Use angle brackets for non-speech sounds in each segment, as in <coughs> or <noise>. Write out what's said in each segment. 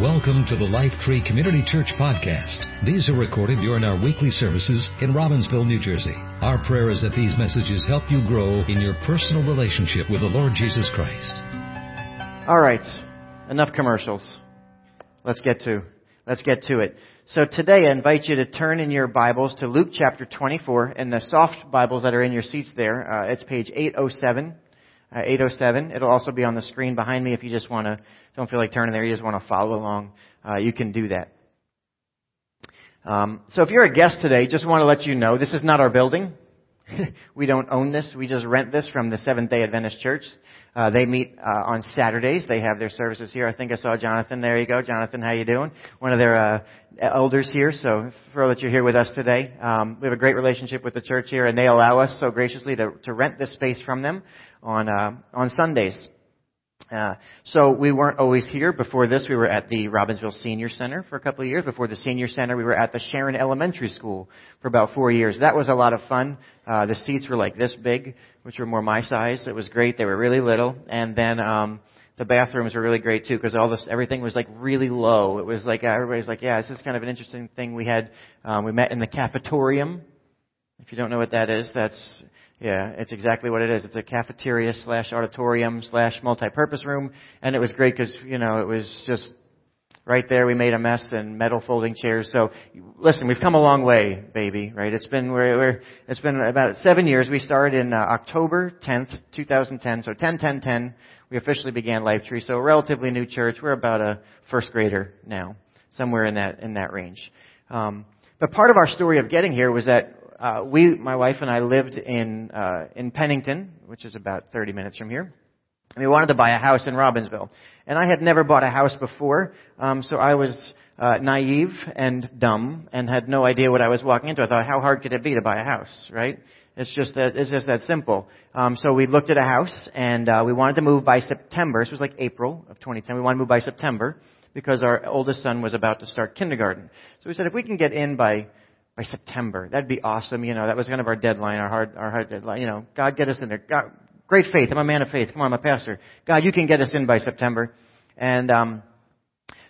Welcome to the Life Tree Community Church podcast. These are recorded during our weekly services in Robbinsville, New Jersey. Our prayer is that these messages help you grow in your personal relationship with the Lord Jesus Christ. All right, enough commercials. Let's get to let's get to it. So today I invite you to turn in your Bibles to Luke chapter 24 and the soft Bibles that are in your seats there. Uh, it's page 807. Uh, 807. It'll also be on the screen behind me if you just want to don't feel like turning there, you just want to follow along, uh, you can do that. Um, so if you're a guest today, just want to let you know this is not our building. <laughs> we don't own this. We just rent this from the Seventh Day Adventist Church. Uh, they meet uh, on Saturdays. They have their services here. I think I saw Jonathan. There you go, Jonathan. How you doing? One of their uh, elders here. So for that you're here with us today. Um, we have a great relationship with the church here, and they allow us so graciously to, to rent this space from them on uh, on Sundays. Uh, so we weren't always here. Before this, we were at the Robbinsville Senior Center for a couple of years. Before the Senior Center, we were at the Sharon Elementary School for about four years. That was a lot of fun. Uh, the seats were like this big, which were more my size. It was great. They were really little. And then, um, the bathrooms were really great too because all this everything was like really low. It was like everybody's like, yeah, this is kind of an interesting thing. We had um, we met in the cafetorium. If you don't know what that is, that's yeah, it's exactly what it is. It's a cafeteria slash auditorium slash multi-purpose room, and it was great because you know it was just right there. We made a mess and metal folding chairs. So listen, we've come a long way, baby. Right? It's been we're, we're it's been about seven years. We started in uh, October 10th, 2010. So 10, 10, 10. We officially began Life Tree. So a relatively new church. We're about a first grader now, somewhere in that in that range. Um, but part of our story of getting here was that uh, we, my wife and I, lived in uh, in Pennington, which is about 30 minutes from here. And we wanted to buy a house in Robbinsville, and I had never bought a house before, um, so I was uh, naive and dumb and had no idea what I was walking into. I thought, how hard could it be to buy a house, right? It's just that it's just that simple. Um, so we looked at a house, and uh, we wanted to move by September. This was like April of 2010. We wanted to move by September because our oldest son was about to start kindergarten. So we said, if we can get in by by September. That'd be awesome. You know, that was kind of our deadline, our hard, our hard deadline. You know, God, get us in there. God, great faith. I'm a man of faith. Come on, I'm a pastor. God, you can get us in by September. And um,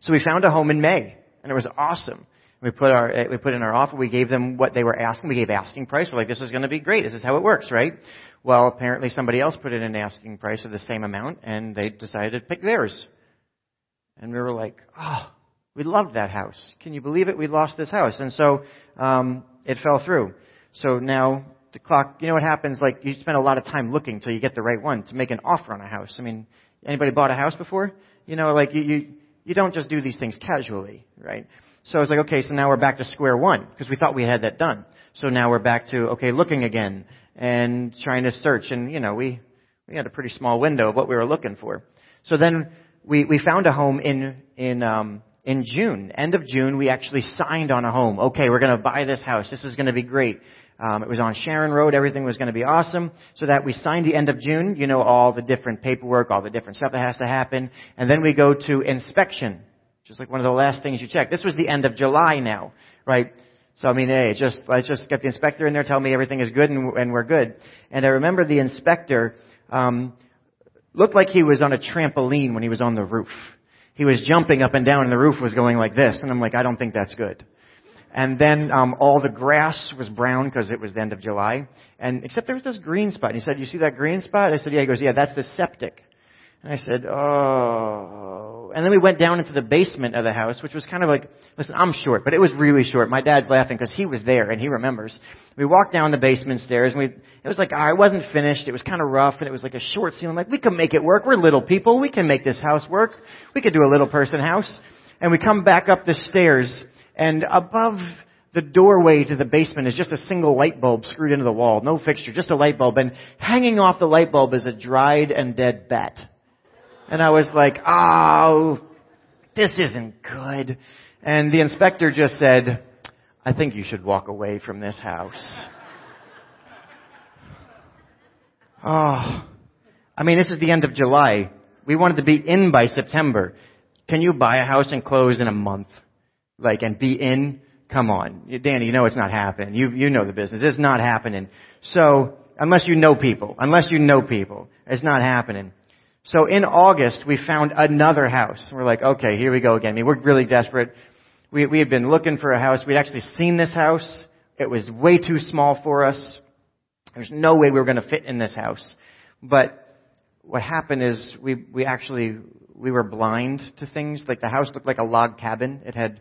so we found a home in May, and it was awesome. We put our we put in our offer. We gave them what they were asking. We gave asking price. We're like, this is going to be great. This is how it works, right? Well, apparently somebody else put in an asking price of the same amount, and they decided to pick theirs. And we were like, oh, we loved that house. Can you believe it? We lost this house. And so, um, it fell through. So now the clock, you know what happens? Like you spend a lot of time looking until you get the right one to make an offer on a house. I mean, anybody bought a house before? You know, like you, you, you don't just do these things casually, right? So I was like, okay, so now we're back to square one because we thought we had that done. So now we're back to, okay, looking again and trying to search. And, you know, we, we had a pretty small window of what we were looking for. So then we, we found a home in, in, um, in June, end of June, we actually signed on a home. Okay, we're going to buy this house. This is going to be great. Um, it was on Sharon Road. Everything was going to be awesome. So that we signed the end of June. You know, all the different paperwork, all the different stuff that has to happen. And then we go to inspection. Just like one of the last things you check. This was the end of July now, right? So I mean, hey, just, let's just get the inspector in there, tell me everything is good and, and we're good. And I remember the inspector, um, looked like he was on a trampoline when he was on the roof he was jumping up and down and the roof was going like this. And I'm like, I don't think that's good. And then um, all the grass was brown because it was the end of July. And except there was this green spot. And he said, "You see that green spot?" I said, "Yeah." He goes, "Yeah, that's the septic." And I said, "Oh." And then we went down into the basement of the house, which was kind of like, listen, I'm short, but it was really short. My dad's laughing because he was there and he remembers. We walked down the basement stairs and we, it was like, it wasn't finished. It was kind of rough and it was like a short ceiling. Like, we can make it work. We're little people. We can make this house work. We could do a little person house. And we come back up the stairs and above the doorway to the basement is just a single light bulb screwed into the wall. No fixture, just a light bulb. And hanging off the light bulb is a dried and dead bat. And I was like, oh, this isn't good. And the inspector just said, I think you should walk away from this house. <laughs> Oh, I mean, this is the end of July. We wanted to be in by September. Can you buy a house and close in a month? Like, and be in? Come on. Danny, you know it's not happening. You, you know the business. It's not happening. So, unless you know people, unless you know people, it's not happening. So in August, we found another house. We're like, okay, here we go again. I mean, we're really desperate. We, we had been looking for a house. We'd actually seen this house. It was way too small for us. There's no way we were going to fit in this house. But what happened is we, we actually, we were blind to things. Like the house looked like a log cabin. It had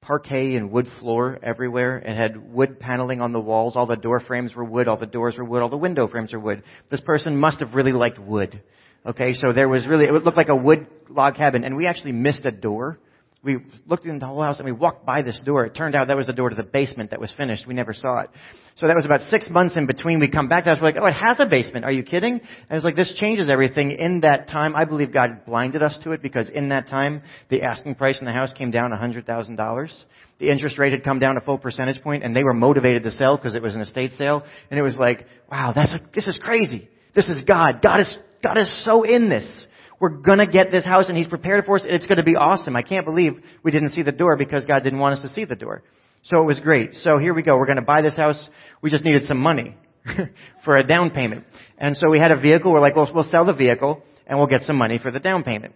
parquet and wood floor everywhere. It had wood paneling on the walls. All the door frames were wood. All the doors were wood. All the window frames were wood. This person must have really liked wood. Okay, so there was really, it looked like a wood log cabin, and we actually missed a door. We looked in the whole house and we walked by this door. It turned out that was the door to the basement that was finished. We never saw it. So that was about six months in between. We come back to house. We're like, oh, it has a basement. Are you kidding? And it's like, this changes everything. In that time, I believe God blinded us to it because in that time, the asking price in the house came down $100,000. The interest rate had come down a full percentage point and they were motivated to sell because it was an estate sale. And it was like, wow, that's a, this is crazy. This is God. God is God is so in this. We're gonna get this house and He's prepared for us. It's gonna be awesome. I can't believe we didn't see the door because God didn't want us to see the door. So it was great. So here we go. We're gonna buy this house. We just needed some money <laughs> for a down payment. And so we had a vehicle. We're like, well, we'll sell the vehicle and we'll get some money for the down payment.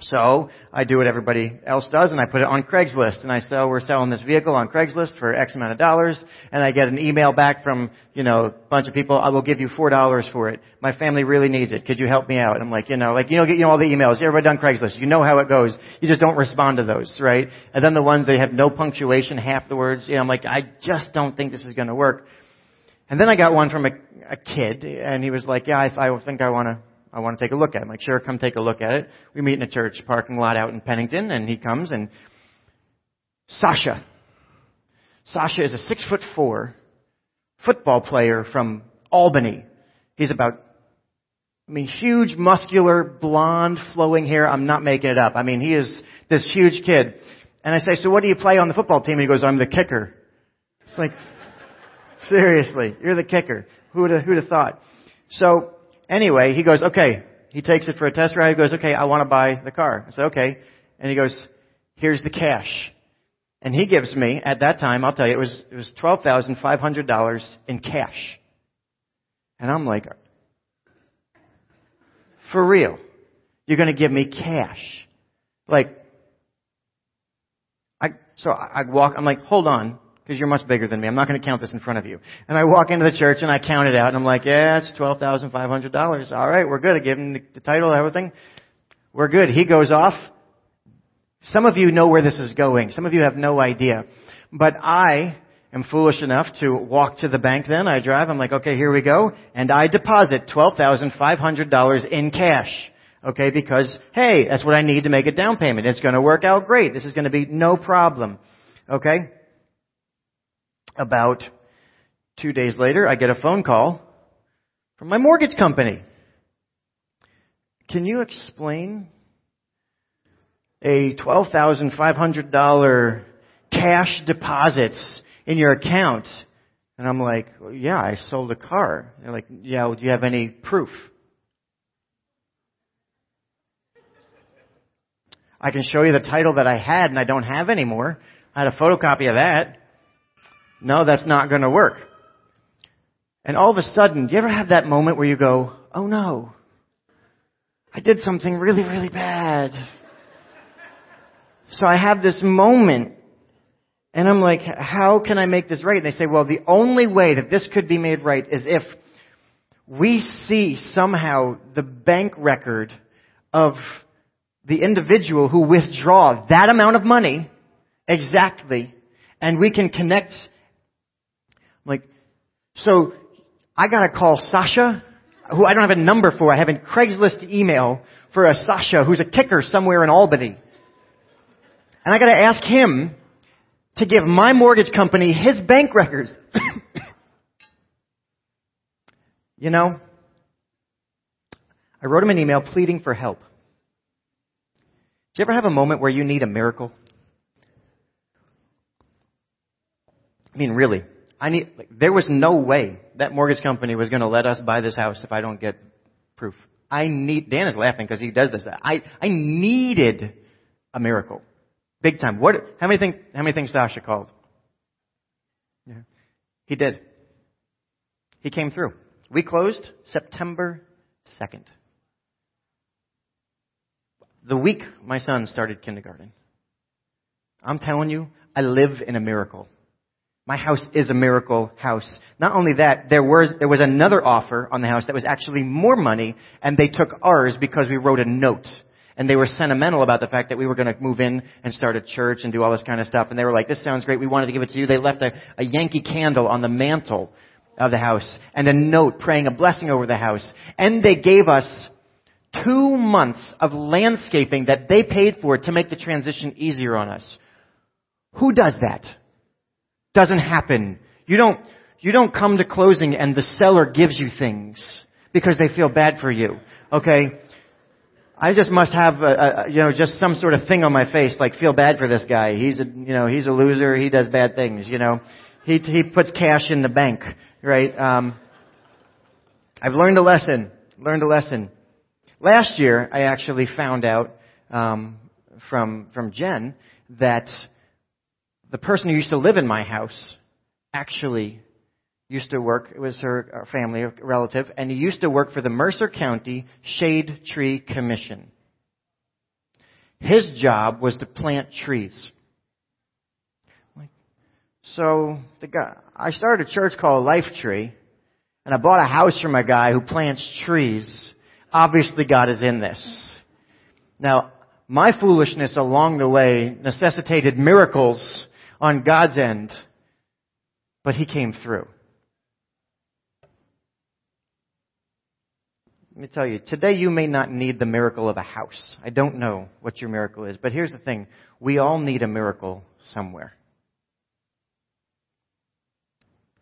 So I do what everybody else does and I put it on Craigslist and I sell, we're selling this vehicle on Craigslist for X amount of dollars and I get an email back from, you know, a bunch of people, I will give you four dollars for it. My family really needs it. Could you help me out? And I'm like, you know, like, you know, get, you know all the emails. Everybody done Craigslist. You know how it goes. You just don't respond to those, right? And then the ones they have no punctuation, half the words, you know, I'm like, I just don't think this is going to work. And then I got one from a, a kid and he was like, yeah, I, I think I want to I want to take a look at it. I'm like, sure, come take a look at it. We meet in a church parking lot out in Pennington, and he comes and Sasha. Sasha is a six foot four football player from Albany. He's about, I mean, huge, muscular, blonde, flowing hair. I'm not making it up. I mean, he is this huge kid. And I say, so what do you play on the football team? And he goes, I'm the kicker. It's like, <laughs> seriously, you're the kicker. Who would have, who'd have thought? So Anyway, he goes, okay. He takes it for a test ride. He goes, okay, I want to buy the car. I said, okay. And he goes, here's the cash. And he gives me, at that time, I'll tell you, it was, it was $12,500 in cash. And I'm like, for real? You're going to give me cash? Like, I, so I walk, I'm like, hold on because you're much bigger than me. I'm not going to count this in front of you. And I walk into the church and I count it out and I'm like, yeah, it's $12,500. All right, we're good. I give him the, title, everything. We're good. He goes off. Some of you know where this is going. Some of you have no idea. But I am foolish enough to walk to the bank then. I drive. I'm like, okay, here we go. And I deposit $12,500 in cash. Okay, because, hey, that's what I need to make a down payment. It's going to work out great. This is going to be no problem. Okay? About two days later, I get a phone call from my mortgage company. Can you explain a $12,500 cash deposits in your account? And I'm like, yeah, I sold a car. They're like, yeah, well, do you have any proof? I can show you the title that I had and I don't have anymore. I had a photocopy of that. No, that's not going to work. And all of a sudden, do you ever have that moment where you go, oh no, I did something really, really bad. So I have this moment and I'm like, how can I make this right? And they say, well, the only way that this could be made right is if we see somehow the bank record of the individual who withdraw that amount of money exactly and we can connect so I gotta call Sasha, who I don't have a number for. I have a Craigslist email for a Sasha who's a kicker somewhere in Albany. And I gotta ask him to give my mortgage company his bank records. <coughs> you know, I wrote him an email pleading for help. Do you ever have a moment where you need a miracle? I mean, really. I need, like, there was no way that mortgage company was going to let us buy this house if I don't get proof. I need, Dan is laughing because he does this. I, I needed a miracle. Big time. What, how many think, how many things Sasha called? Yeah. He did. He came through. We closed September 2nd. the week my son started kindergarten. I'm telling you, I live in a miracle. My house is a miracle house. Not only that, there was, there was another offer on the house that was actually more money, and they took ours because we wrote a note. And they were sentimental about the fact that we were going to move in and start a church and do all this kind of stuff. And they were like, this sounds great. We wanted to give it to you. They left a, a Yankee candle on the mantle of the house and a note praying a blessing over the house. And they gave us two months of landscaping that they paid for to make the transition easier on us. Who does that? Doesn't happen. You don't, you don't come to closing and the seller gives you things because they feel bad for you. Okay? I just must have a, a, you know just some sort of thing on my face like feel bad for this guy. He's a you know he's a loser. He does bad things. You know, he he puts cash in the bank, right? Um, I've learned a lesson. Learned a lesson. Last year, I actually found out um, from from Jen that the person who used to live in my house actually used to work, it was her family, relative, and he used to work for the Mercer County Shade Tree Commission. His job was to plant trees. So the guy, I started a church called Life Tree, and I bought a house from a guy who plants trees. Obviously God is in this. Now, my foolishness along the way necessitated miracles on God's end, but He came through. Let me tell you, today you may not need the miracle of a house. I don't know what your miracle is, but here's the thing. We all need a miracle somewhere.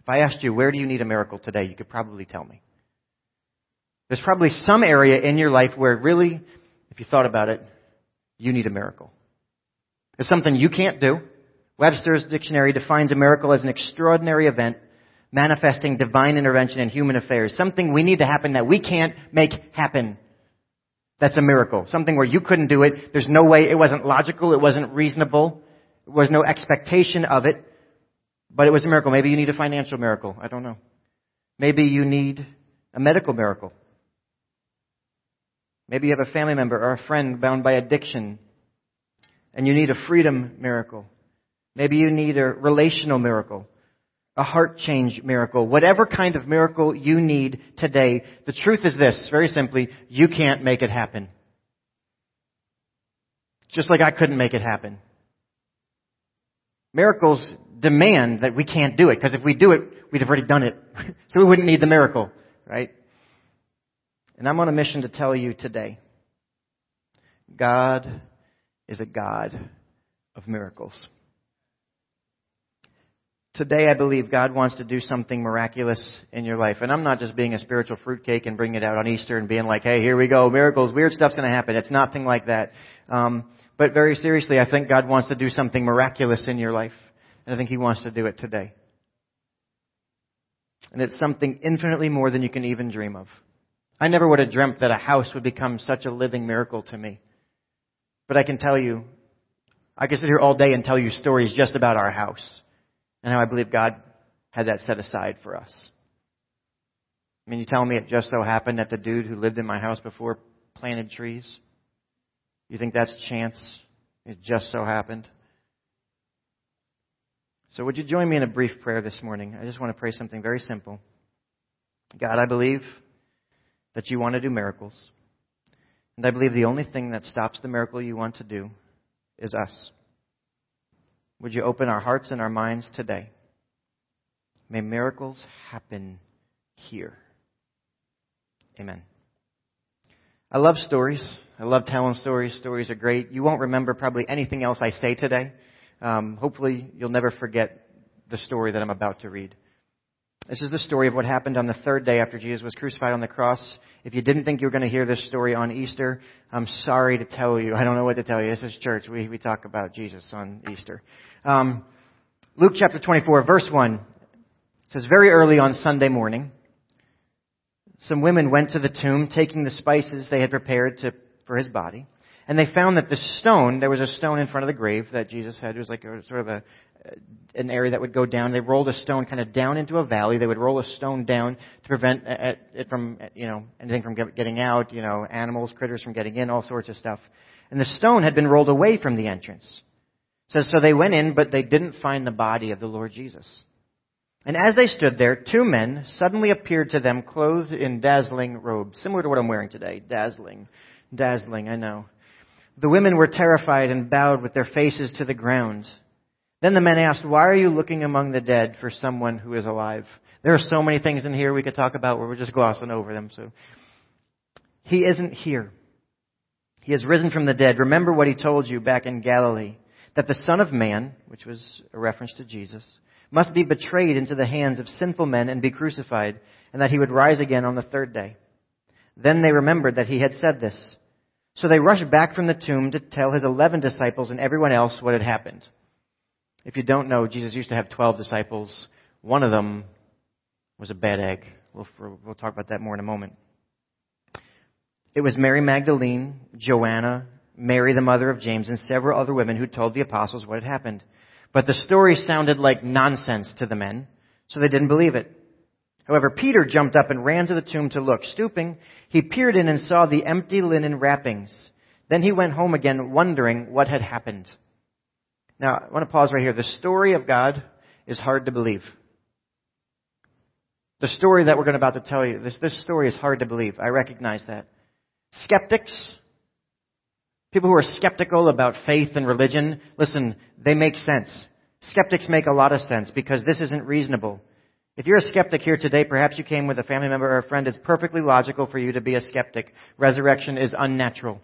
If I asked you, where do you need a miracle today, you could probably tell me. There's probably some area in your life where really, if you thought about it, you need a miracle. It's something you can't do. Webster's dictionary defines a miracle as an extraordinary event manifesting divine intervention in human affairs. Something we need to happen that we can't make happen. That's a miracle. Something where you couldn't do it. There's no way, it wasn't logical, it wasn't reasonable, there was no expectation of it, but it was a miracle. Maybe you need a financial miracle. I don't know. Maybe you need a medical miracle. Maybe you have a family member or a friend bound by addiction and you need a freedom miracle. Maybe you need a relational miracle, a heart change miracle, whatever kind of miracle you need today. The truth is this, very simply, you can't make it happen. Just like I couldn't make it happen. Miracles demand that we can't do it, because if we do it, we'd have already done it. <laughs> so we wouldn't need the miracle, right? And I'm on a mission to tell you today God is a God of miracles. Today, I believe God wants to do something miraculous in your life. And I'm not just being a spiritual fruitcake and bringing it out on Easter and being like, hey, here we go, miracles, weird stuff's going to happen. It's nothing like that. Um, but very seriously, I think God wants to do something miraculous in your life. And I think He wants to do it today. And it's something infinitely more than you can even dream of. I never would have dreamt that a house would become such a living miracle to me. But I can tell you, I could sit here all day and tell you stories just about our house and how I believe God had that set aside for us. I mean, you telling me it just so happened that the dude who lived in my house before planted trees? You think that's chance? It just so happened? So, would you join me in a brief prayer this morning? I just want to pray something very simple. God, I believe that you want to do miracles. And I believe the only thing that stops the miracle you want to do is us. Would you open our hearts and our minds today? May miracles happen here. Amen. I love stories. I love telling stories. Stories are great. You won't remember probably anything else I say today. Um, hopefully, you'll never forget the story that I'm about to read. This is the story of what happened on the third day after Jesus was crucified on the cross. If you didn't think you were going to hear this story on Easter, I'm sorry to tell you. I don't know what to tell you. This is church. We, we talk about Jesus on Easter. Um, Luke chapter 24, verse 1 says, Very early on Sunday morning, some women went to the tomb taking the spices they had prepared to, for his body. And they found that the stone, there was a stone in front of the grave that Jesus had. It was like a sort of a, an area that would go down. They rolled a stone kind of down into a valley. They would roll a stone down to prevent uh, uh, it from, you know, anything from getting out, you know, animals, critters from getting in, all sorts of stuff. and the stone had been rolled away from the entrance. It says, so they went in, but they didn't find the body of the Lord Jesus. And as they stood there, two men suddenly appeared to them clothed in dazzling robes, similar to what I'm wearing today. Dazzling. Dazzling, I know. The women were terrified and bowed with their faces to the ground. Then the men asked, Why are you looking among the dead for someone who is alive? There are so many things in here we could talk about where we're just glossing over them. So he isn't here. He has risen from the dead. Remember what he told you back in Galilee that the Son of Man, which was a reference to Jesus, must be betrayed into the hands of sinful men and be crucified, and that he would rise again on the third day. Then they remembered that he had said this. So they rushed back from the tomb to tell his eleven disciples and everyone else what had happened. If you don't know, Jesus used to have twelve disciples. One of them was a bad egg. We'll, we'll talk about that more in a moment. It was Mary Magdalene, Joanna, Mary the mother of James, and several other women who told the apostles what had happened. But the story sounded like nonsense to the men, so they didn't believe it. However, Peter jumped up and ran to the tomb to look. Stooping, he peered in and saw the empty linen wrappings. Then he went home again, wondering what had happened. Now, I want to pause right here. The story of God is hard to believe. The story that we're going about to tell you, this, this story is hard to believe. I recognize that. Skeptics, people who are skeptical about faith and religion, listen, they make sense. Skeptics make a lot of sense because this isn't reasonable. If you're a skeptic here today, perhaps you came with a family member or a friend, it's perfectly logical for you to be a skeptic. Resurrection is unnatural.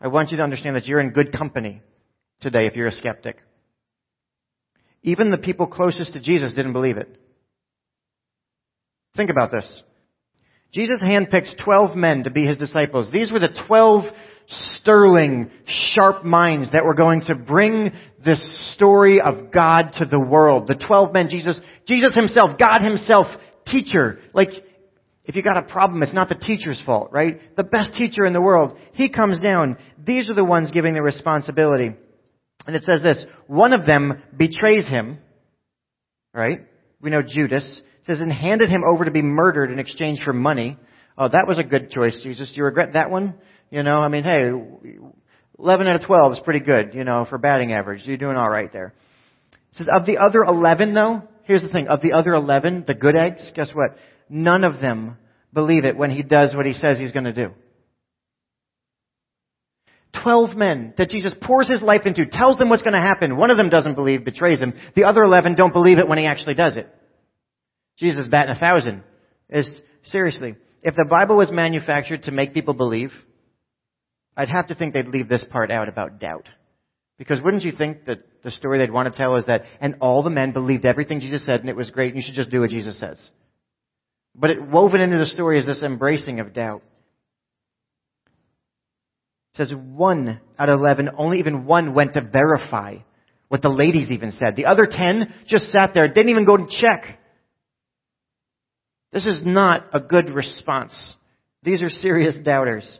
I want you to understand that you're in good company today if you're a skeptic. Even the people closest to Jesus didn't believe it. Think about this. Jesus handpicked 12 men to be his disciples. These were the 12 sterling, sharp minds that were going to bring this story of God to the world. The 12 men, Jesus, Jesus himself, God himself, teacher. Like, if you got a problem, it's not the teacher's fault, right? The best teacher in the world. He comes down. These are the ones giving the responsibility. And it says this, one of them betrays him, right? We know Judas says, and handed him over to be murdered in exchange for money. Oh, that was a good choice, Jesus. Do you regret that one? You know, I mean, hey, 11 out of 12 is pretty good, you know, for batting average. You're doing alright there. It says, of the other 11 though, here's the thing, of the other 11, the good eggs, guess what? None of them believe it when he does what he says he's gonna do. Twelve men that Jesus pours his life into, tells them what's going to happen. One of them doesn't believe, betrays him. The other eleven don't believe it when he actually does it. Jesus batting a thousand. Is seriously, if the Bible was manufactured to make people believe, I'd have to think they'd leave this part out about doubt. Because wouldn't you think that the story they'd want to tell is that, and all the men believed everything Jesus said and it was great and you should just do what Jesus says. But it, woven into the story is this embracing of doubt. Says one out of eleven, only even one went to verify what the ladies even said. The other ten just sat there, didn't even go to check. This is not a good response. These are serious doubters.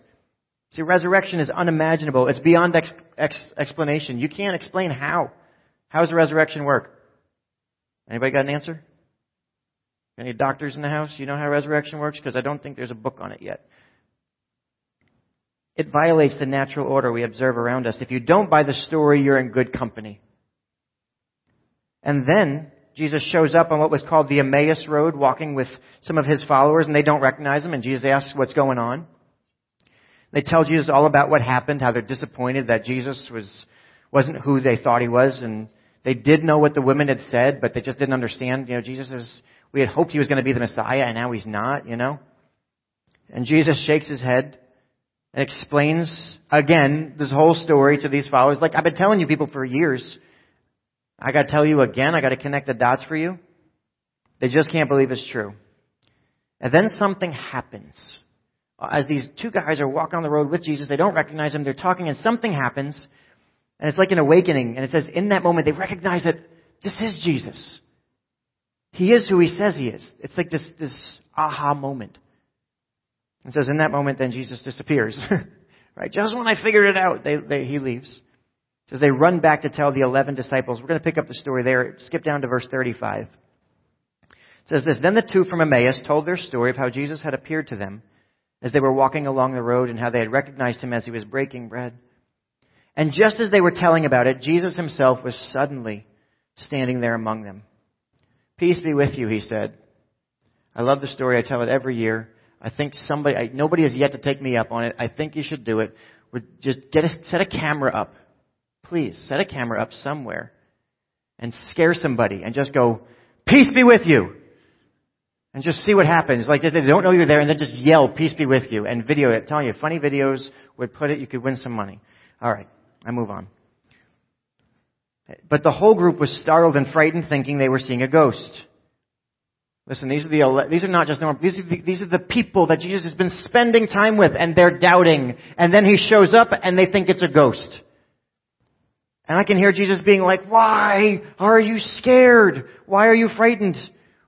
See, resurrection is unimaginable. It's beyond ex- ex- explanation. You can't explain how. How does the resurrection work? Anybody got an answer? Any doctors in the house? You know how resurrection works? Because I don't think there's a book on it yet. It violates the natural order we observe around us. If you don't buy the story, you're in good company. And then Jesus shows up on what was called the Emmaus Road, walking with some of his followers, and they don't recognize him, and Jesus asks what's going on. They tell Jesus all about what happened, how they're disappointed that Jesus was, wasn't who they thought he was, and they did know what the women had said, but they just didn't understand. You know, Jesus is, we had hoped he was going to be the Messiah, and now he's not, you know? And Jesus shakes his head and explains again this whole story to these followers. Like, I've been telling you people for years, I got to tell you again, I got to connect the dots for you. They just can't believe it's true. And then something happens. As these two guys are walking on the road with Jesus, they don't recognize him, they're talking, and something happens. And it's like an awakening. And it says, in that moment, they recognize that this is Jesus. He is who he says he is. It's like this, this aha moment. And says, in that moment, then Jesus disappears. <laughs> right? Just when I figured it out, they, they, he leaves says they run back to tell the 11 disciples. We're going to pick up the story there. Skip down to verse 35. It says this, Then the two from Emmaus told their story of how Jesus had appeared to them as they were walking along the road and how they had recognized him as he was breaking bread. And just as they were telling about it, Jesus himself was suddenly standing there among them. Peace be with you, he said. I love the story. I tell it every year. I think somebody, I, nobody has yet to take me up on it. I think you should do it. Would just get a, set a camera up. Please, set a camera up somewhere and scare somebody and just go, peace be with you. And just see what happens. Like they don't know you're there and then just yell, peace be with you and video it. Telling you, funny videos would put it, you could win some money. Alright, I move on. But the whole group was startled and frightened thinking they were seeing a ghost. Listen, these are the, these are not just normal, these are the, these are the people that Jesus has been spending time with and they're doubting. And then he shows up and they think it's a ghost. And I can hear Jesus being like, why are you scared? Why are you frightened?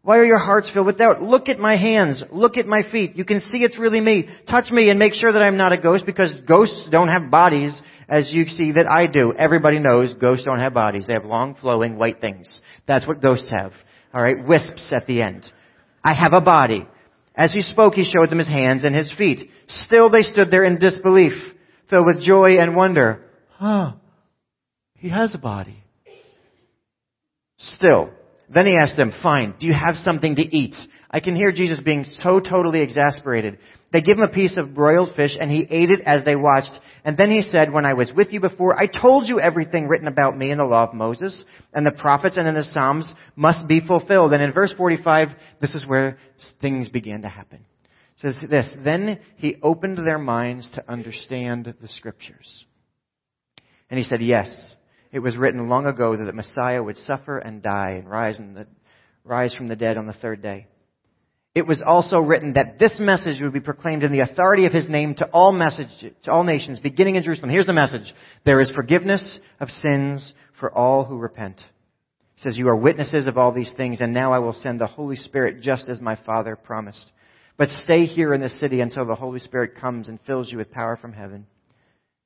Why are your hearts filled with doubt? Look at my hands. Look at my feet. You can see it's really me. Touch me and make sure that I'm not a ghost because ghosts don't have bodies as you see that I do. Everybody knows ghosts don't have bodies. They have long flowing white things. That's what ghosts have. Alright, wisps at the end. I have a body. As he spoke, he showed them his hands and his feet. Still they stood there in disbelief, filled with joy and wonder. Huh. He has a body. Still. Then he asked them, fine, do you have something to eat? I can hear Jesus being so totally exasperated. They give him a piece of broiled fish and he ate it as they watched. And then he said, when I was with you before, I told you everything written about me in the law of Moses and the prophets and in the Psalms must be fulfilled. And in verse 45, this is where things began to happen. It says this, then he opened their minds to understand the scriptures. And he said, yes, it was written long ago that the Messiah would suffer and die and rise, the, rise from the dead on the third day. It was also written that this message would be proclaimed in the authority of his name to all message, to all nations, beginning in Jerusalem. Here's the message. There is forgiveness of sins for all who repent. It says, you are witnesses of all these things, and now I will send the Holy Spirit just as my Father promised. But stay here in the city until the Holy Spirit comes and fills you with power from heaven.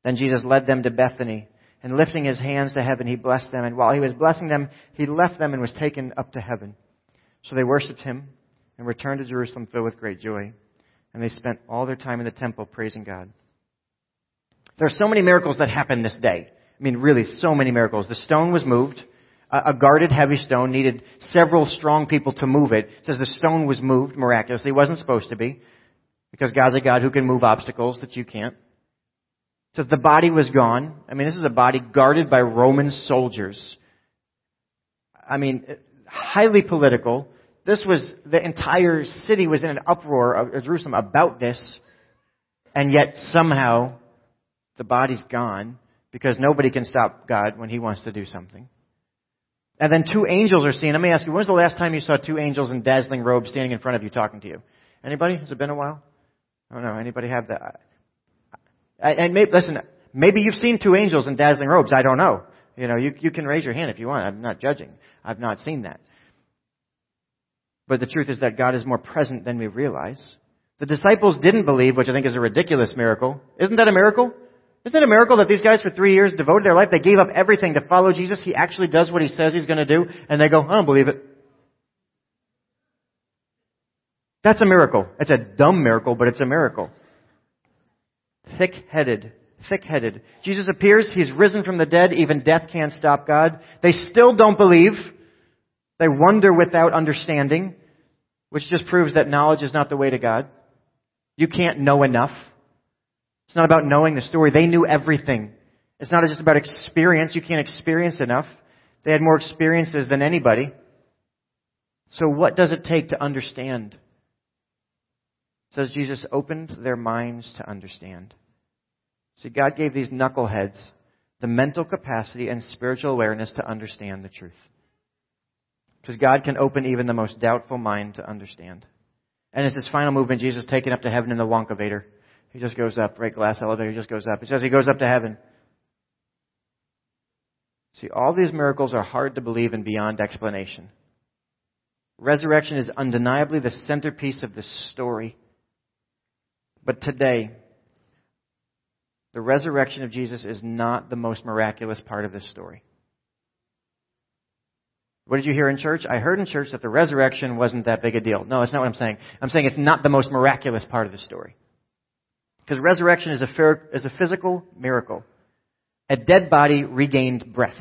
Then Jesus led them to Bethany, and lifting his hands to heaven, he blessed them. And while he was blessing them, he left them and was taken up to heaven. So they worshipped him and returned to Jerusalem filled with great joy. And they spent all their time in the temple praising God. There are so many miracles that happen this day. I mean, really, so many miracles. The stone was moved. A guarded heavy stone needed several strong people to move it. It says the stone was moved miraculously. It wasn't supposed to be. Because God's a God who can move obstacles that you can't. It says the body was gone. I mean, this is a body guarded by Roman soldiers. I mean, highly political. This was, the entire city was in an uproar of Jerusalem about this, and yet somehow the body's gone because nobody can stop God when He wants to do something. And then two angels are seen. Let me ask you, when was the last time you saw two angels in dazzling robes standing in front of you talking to you? Anybody? Has it been a while? I don't know. Anybody have that? And maybe, listen, maybe you've seen two angels in dazzling robes. I don't know. You know, you, you can raise your hand if you want. I'm not judging. I've not seen that. But the truth is that God is more present than we realize. The disciples didn't believe, which I think is a ridiculous miracle. Isn't that a miracle? Isn't it a miracle that these guys for three years devoted their life, they gave up everything to follow Jesus? He actually does what he says he's going to do, and they go, I don't believe it. That's a miracle. It's a dumb miracle, but it's a miracle. Thick-headed. Thick-headed. Jesus appears, he's risen from the dead, even death can't stop God. They still don't believe. They wonder without understanding which just proves that knowledge is not the way to God. You can't know enough. It's not about knowing the story. They knew everything. It's not just about experience. You can't experience enough. They had more experiences than anybody. So what does it take to understand? It says Jesus opened their minds to understand. See, God gave these knuckleheads the mental capacity and spiritual awareness to understand the truth. Because God can open even the most doubtful mind to understand. And it's this final movement, Jesus taken up to heaven in the Wonkavator. He just goes up, right glass elevator, he just goes up. He says he goes up to heaven. See, all these miracles are hard to believe and beyond explanation. Resurrection is undeniably the centerpiece of this story. But today, the resurrection of Jesus is not the most miraculous part of this story. What did you hear in church? I heard in church that the resurrection wasn't that big a deal. No, that's not what I'm saying. I'm saying it's not the most miraculous part of the story. Because resurrection is a, is a physical miracle. A dead body regained breath.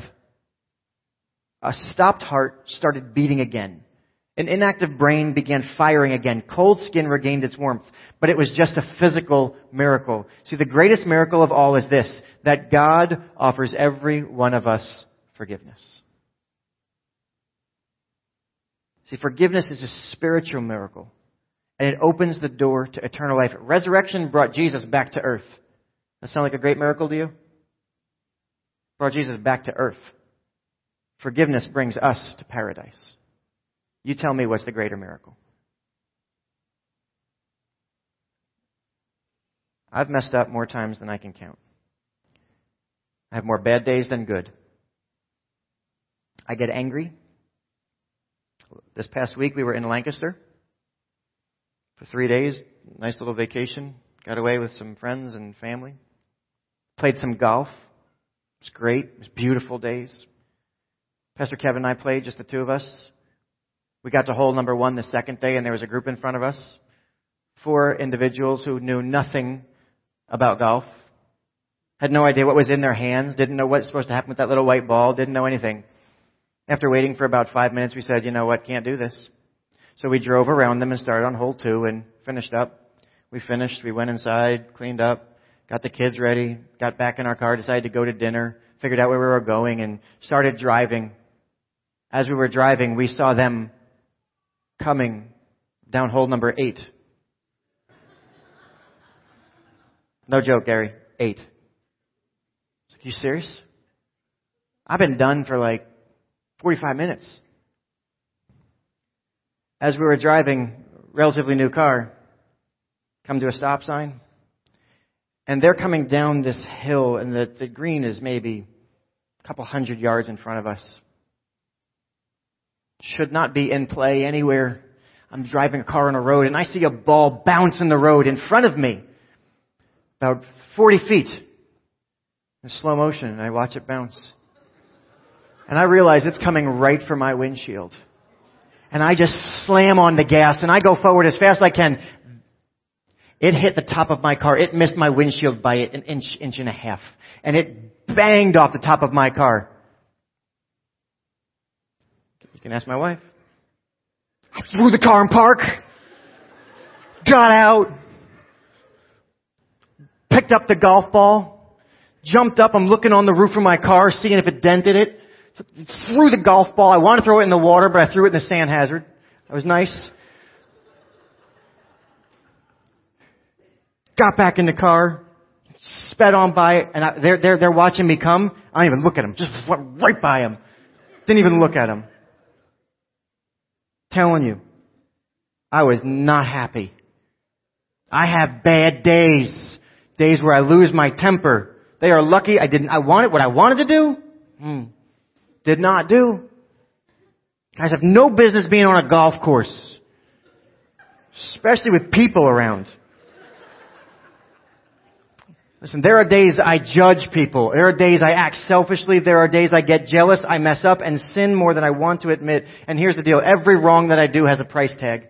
A stopped heart started beating again. An inactive brain began firing again. Cold skin regained its warmth. But it was just a physical miracle. See, the greatest miracle of all is this, that God offers every one of us forgiveness. See, forgiveness is a spiritual miracle. And it opens the door to eternal life. Resurrection brought Jesus back to earth. That sound like a great miracle to you? Brought Jesus back to earth. Forgiveness brings us to paradise. You tell me what's the greater miracle. I've messed up more times than I can count. I have more bad days than good. I get angry. This past week we were in Lancaster for three days. Nice little vacation. Got away with some friends and family. Played some golf. It was great. It was beautiful days. Pastor Kevin and I played, just the two of us. We got to hole number one the second day, and there was a group in front of us. Four individuals who knew nothing about golf, had no idea what was in their hands, didn't know what was supposed to happen with that little white ball, didn't know anything. After waiting for about five minutes, we said, you know what, can't do this. So we drove around them and started on hole two and finished up. We finished, we went inside, cleaned up, got the kids ready, got back in our car, decided to go to dinner, figured out where we were going, and started driving. As we were driving, we saw them coming down hole number eight. No joke, Gary. Eight. Are you serious? I've been done for like 45 minutes. As we were driving, relatively new car, come to a stop sign, and they're coming down this hill, and the, the green is maybe a couple hundred yards in front of us should not be in play anywhere. I'm driving a car on a road and I see a ball bounce in the road in front of me, about 40 feet, in slow motion, and I watch it bounce. And I realize it's coming right for my windshield. And I just slam on the gas and I go forward as fast as I can. It hit the top of my car. It missed my windshield by an inch, inch and a half. And it banged off the top of my car. You can ask my wife. I threw the car in park, got out, picked up the golf ball, jumped up. I'm looking on the roof of my car, seeing if it dented it. Threw the golf ball. I wanted to throw it in the water, but I threw it in the sand hazard. That was nice. Got back in the car, sped on by, and I, they're, they're, they're watching me come. I didn't even look at them. Just went right by them. Didn't even look at them. Telling you, I was not happy. I have bad days. Days where I lose my temper. They are lucky I didn't, I wanted what I wanted to do. Hmm. Did not do. Guys have no business being on a golf course. Especially with people around. Listen, there are days I judge people. There are days I act selfishly. There are days I get jealous. I mess up and sin more than I want to admit. And here's the deal. Every wrong that I do has a price tag.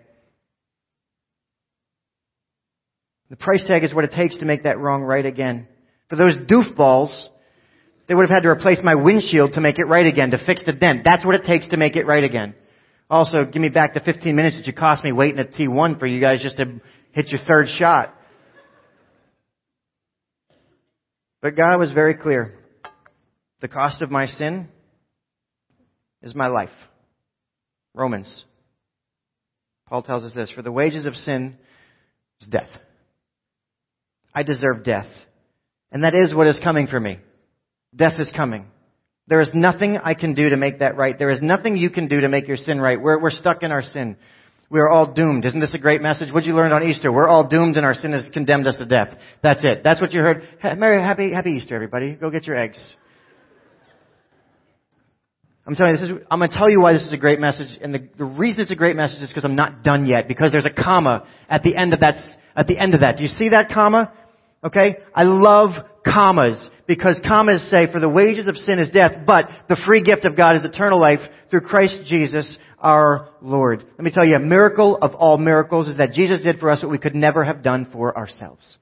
The price tag is what it takes to make that wrong right again. For those doofballs, they would have had to replace my windshield to make it right again, to fix the dent. That's what it takes to make it right again. Also, give me back the 15 minutes that you cost me waiting at T1 for you guys just to hit your third shot. But God was very clear. The cost of my sin is my life. Romans. Paul tells us this, for the wages of sin is death. I deserve death. And that is what is coming for me. Death is coming. There is nothing I can do to make that right. There is nothing you can do to make your sin right. We're, we're stuck in our sin. We are all doomed. Isn't this a great message? What you learned on Easter? We're all doomed and our sin has condemned us to death. That's it. That's what you heard. Merry, happy, happy Easter, everybody. Go get your eggs. I'm telling you, this is, I'm going to tell you why this is a great message. And the, the reason it's a great message is because I'm not done yet. Because there's a comma at the end of that, at the end of that. Do you see that comma? Okay? I love commas because commas say, for the wages of sin is death, but the free gift of God is eternal life through Christ Jesus our Lord. Let me tell you, a miracle of all miracles is that Jesus did for us what we could never have done for ourselves.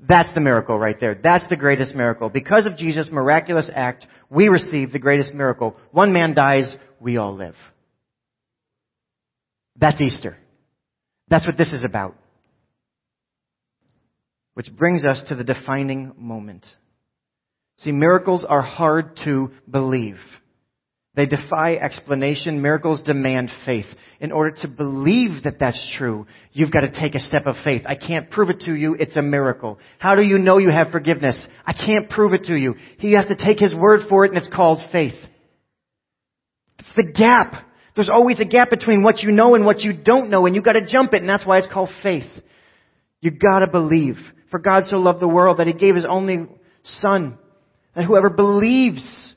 That's the miracle right there. That's the greatest miracle. Because of Jesus' miraculous act, we receive the greatest miracle. One man dies, we all live. That's Easter. That's what this is about. Which brings us to the defining moment. See, miracles are hard to believe. They defy explanation. Miracles demand faith. In order to believe that that's true, you've got to take a step of faith. I can't prove it to you. It's a miracle. How do you know you have forgiveness? I can't prove it to you. You have to take His word for it and it's called faith. It's the gap. There's always a gap between what you know and what you don't know and you've got to jump it and that's why it's called faith. You've got to believe. For God so loved the world that He gave His only Son that whoever believes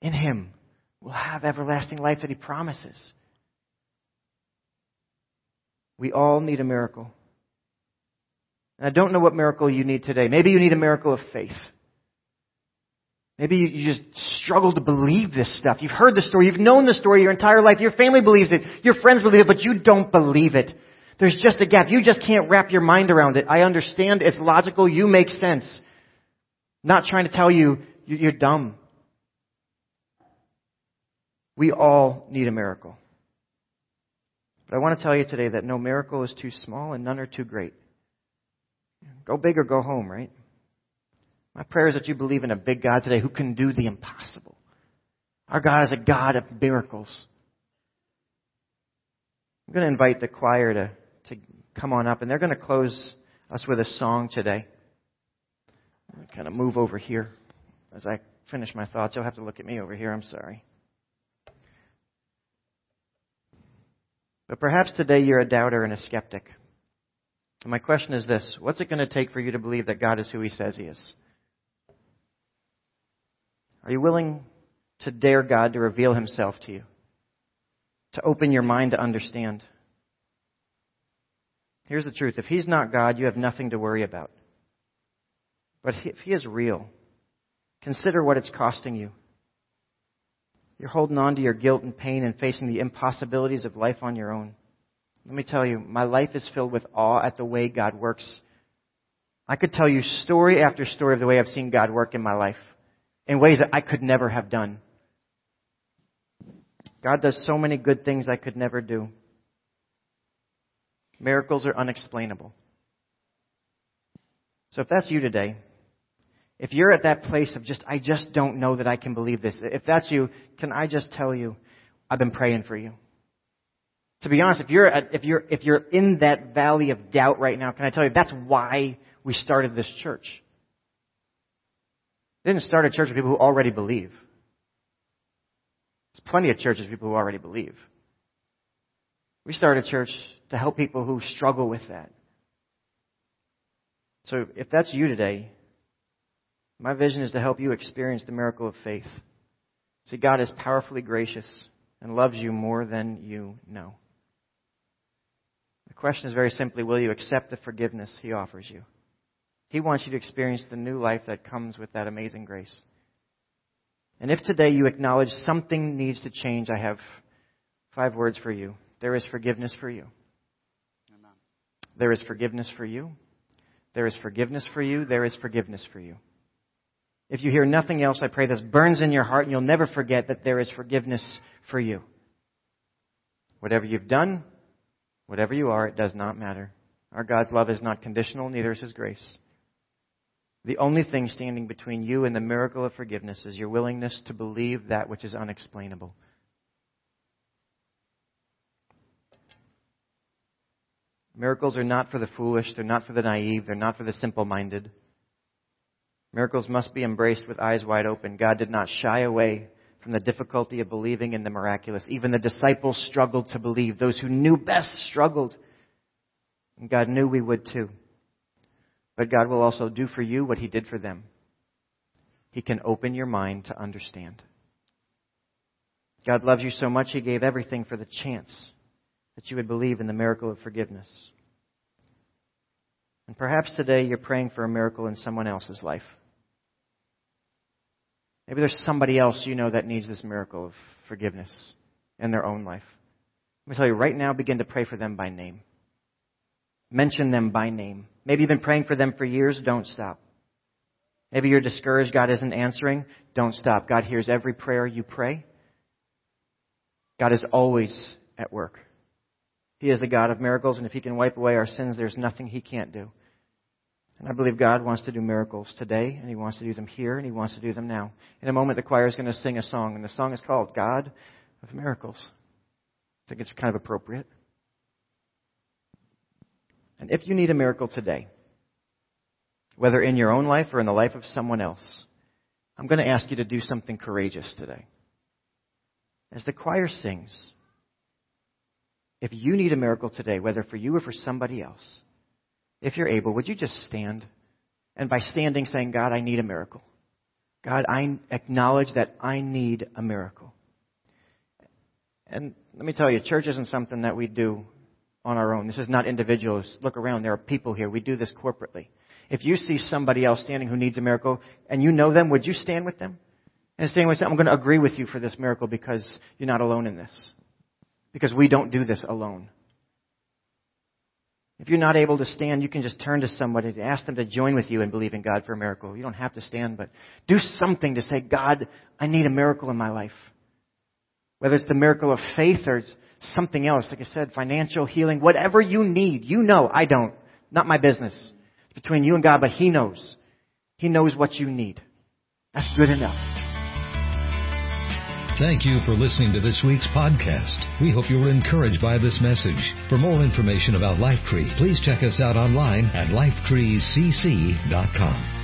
in Him will have everlasting life that He promises. We all need a miracle. And I don't know what miracle you need today. Maybe you need a miracle of faith. Maybe you just struggle to believe this stuff. You've heard the story. You've known the story your entire life. Your family believes it. Your friends believe it, but you don't believe it. There's just a gap. You just can't wrap your mind around it. I understand. It's logical. You make sense. Not trying to tell you you're dumb. We all need a miracle. But I want to tell you today that no miracle is too small and none are too great. Go big or go home, right? My prayer is that you believe in a big God today who can do the impossible. Our God is a God of miracles. I'm going to invite the choir to, to come on up, and they're going to close us with a song today. Kind of move over here as I finish my thoughts. You'll have to look at me over here. I'm sorry. But perhaps today you're a doubter and a skeptic. And my question is this What's it going to take for you to believe that God is who He says He is? Are you willing to dare God to reveal Himself to you? To open your mind to understand? Here's the truth if He's not God, you have nothing to worry about. But if He is real, consider what it's costing you. You're holding on to your guilt and pain and facing the impossibilities of life on your own. Let me tell you, my life is filled with awe at the way God works. I could tell you story after story of the way I've seen God work in my life in ways that I could never have done. God does so many good things I could never do. Miracles are unexplainable. So if that's you today, if you're at that place of just, I just don't know that I can believe this, if that's you, can I just tell you, I've been praying for you. To be honest, if you're, at, if you're, if you're in that valley of doubt right now, can I tell you, that's why we started this church. We didn't start a church with people who already believe. There's plenty of churches people who already believe. We started a church to help people who struggle with that. So if that's you today, my vision is to help you experience the miracle of faith. See, God is powerfully gracious and loves you more than you know. The question is very simply will you accept the forgiveness He offers you? He wants you to experience the new life that comes with that amazing grace. And if today you acknowledge something needs to change, I have five words for you. There is forgiveness for you. Amen. There is forgiveness for you. There is forgiveness for you. There is forgiveness for you. If you hear nothing else, I pray this burns in your heart and you'll never forget that there is forgiveness for you. Whatever you've done, whatever you are, it does not matter. Our God's love is not conditional, neither is His grace. The only thing standing between you and the miracle of forgiveness is your willingness to believe that which is unexplainable. Miracles are not for the foolish, they're not for the naive, they're not for the simple minded. Miracles must be embraced with eyes wide open. God did not shy away from the difficulty of believing in the miraculous. Even the disciples struggled to believe. Those who knew best struggled. And God knew we would too. But God will also do for you what He did for them. He can open your mind to understand. God loves you so much, He gave everything for the chance that you would believe in the miracle of forgiveness. And perhaps today you're praying for a miracle in someone else's life. Maybe there's somebody else you know that needs this miracle of forgiveness in their own life. Let me tell you, right now, begin to pray for them by name. Mention them by name. Maybe you've been praying for them for years. Don't stop. Maybe you're discouraged. God isn't answering. Don't stop. God hears every prayer you pray. God is always at work. He is the God of miracles, and if He can wipe away our sins, there's nothing He can't do. And I believe God wants to do miracles today, and He wants to do them here, and He wants to do them now. In a moment, the choir is going to sing a song, and the song is called God of Miracles. I think it's kind of appropriate. And if you need a miracle today, whether in your own life or in the life of someone else, I'm going to ask you to do something courageous today. As the choir sings, if you need a miracle today, whether for you or for somebody else, if you're able, would you just stand? And by standing, saying, God, I need a miracle. God, I acknowledge that I need a miracle. And let me tell you, church isn't something that we do on our own. This is not individuals. Look around. There are people here. We do this corporately. If you see somebody else standing who needs a miracle and you know them, would you stand with them? And stand with them, I'm going to agree with you for this miracle because you're not alone in this. Because we don't do this alone. If you're not able to stand, you can just turn to somebody and ask them to join with you and believe in God for a miracle. You don't have to stand, but do something to say, God, I need a miracle in my life. Whether it's the miracle of faith or something else, like I said, financial healing, whatever you need, you know, I don't. Not my business. It's between you and God, but He knows. He knows what you need. That's good enough. Thank you for listening to this week's podcast. We hope you were encouraged by this message. For more information about Lifetree, please check us out online at lifetreecc.com.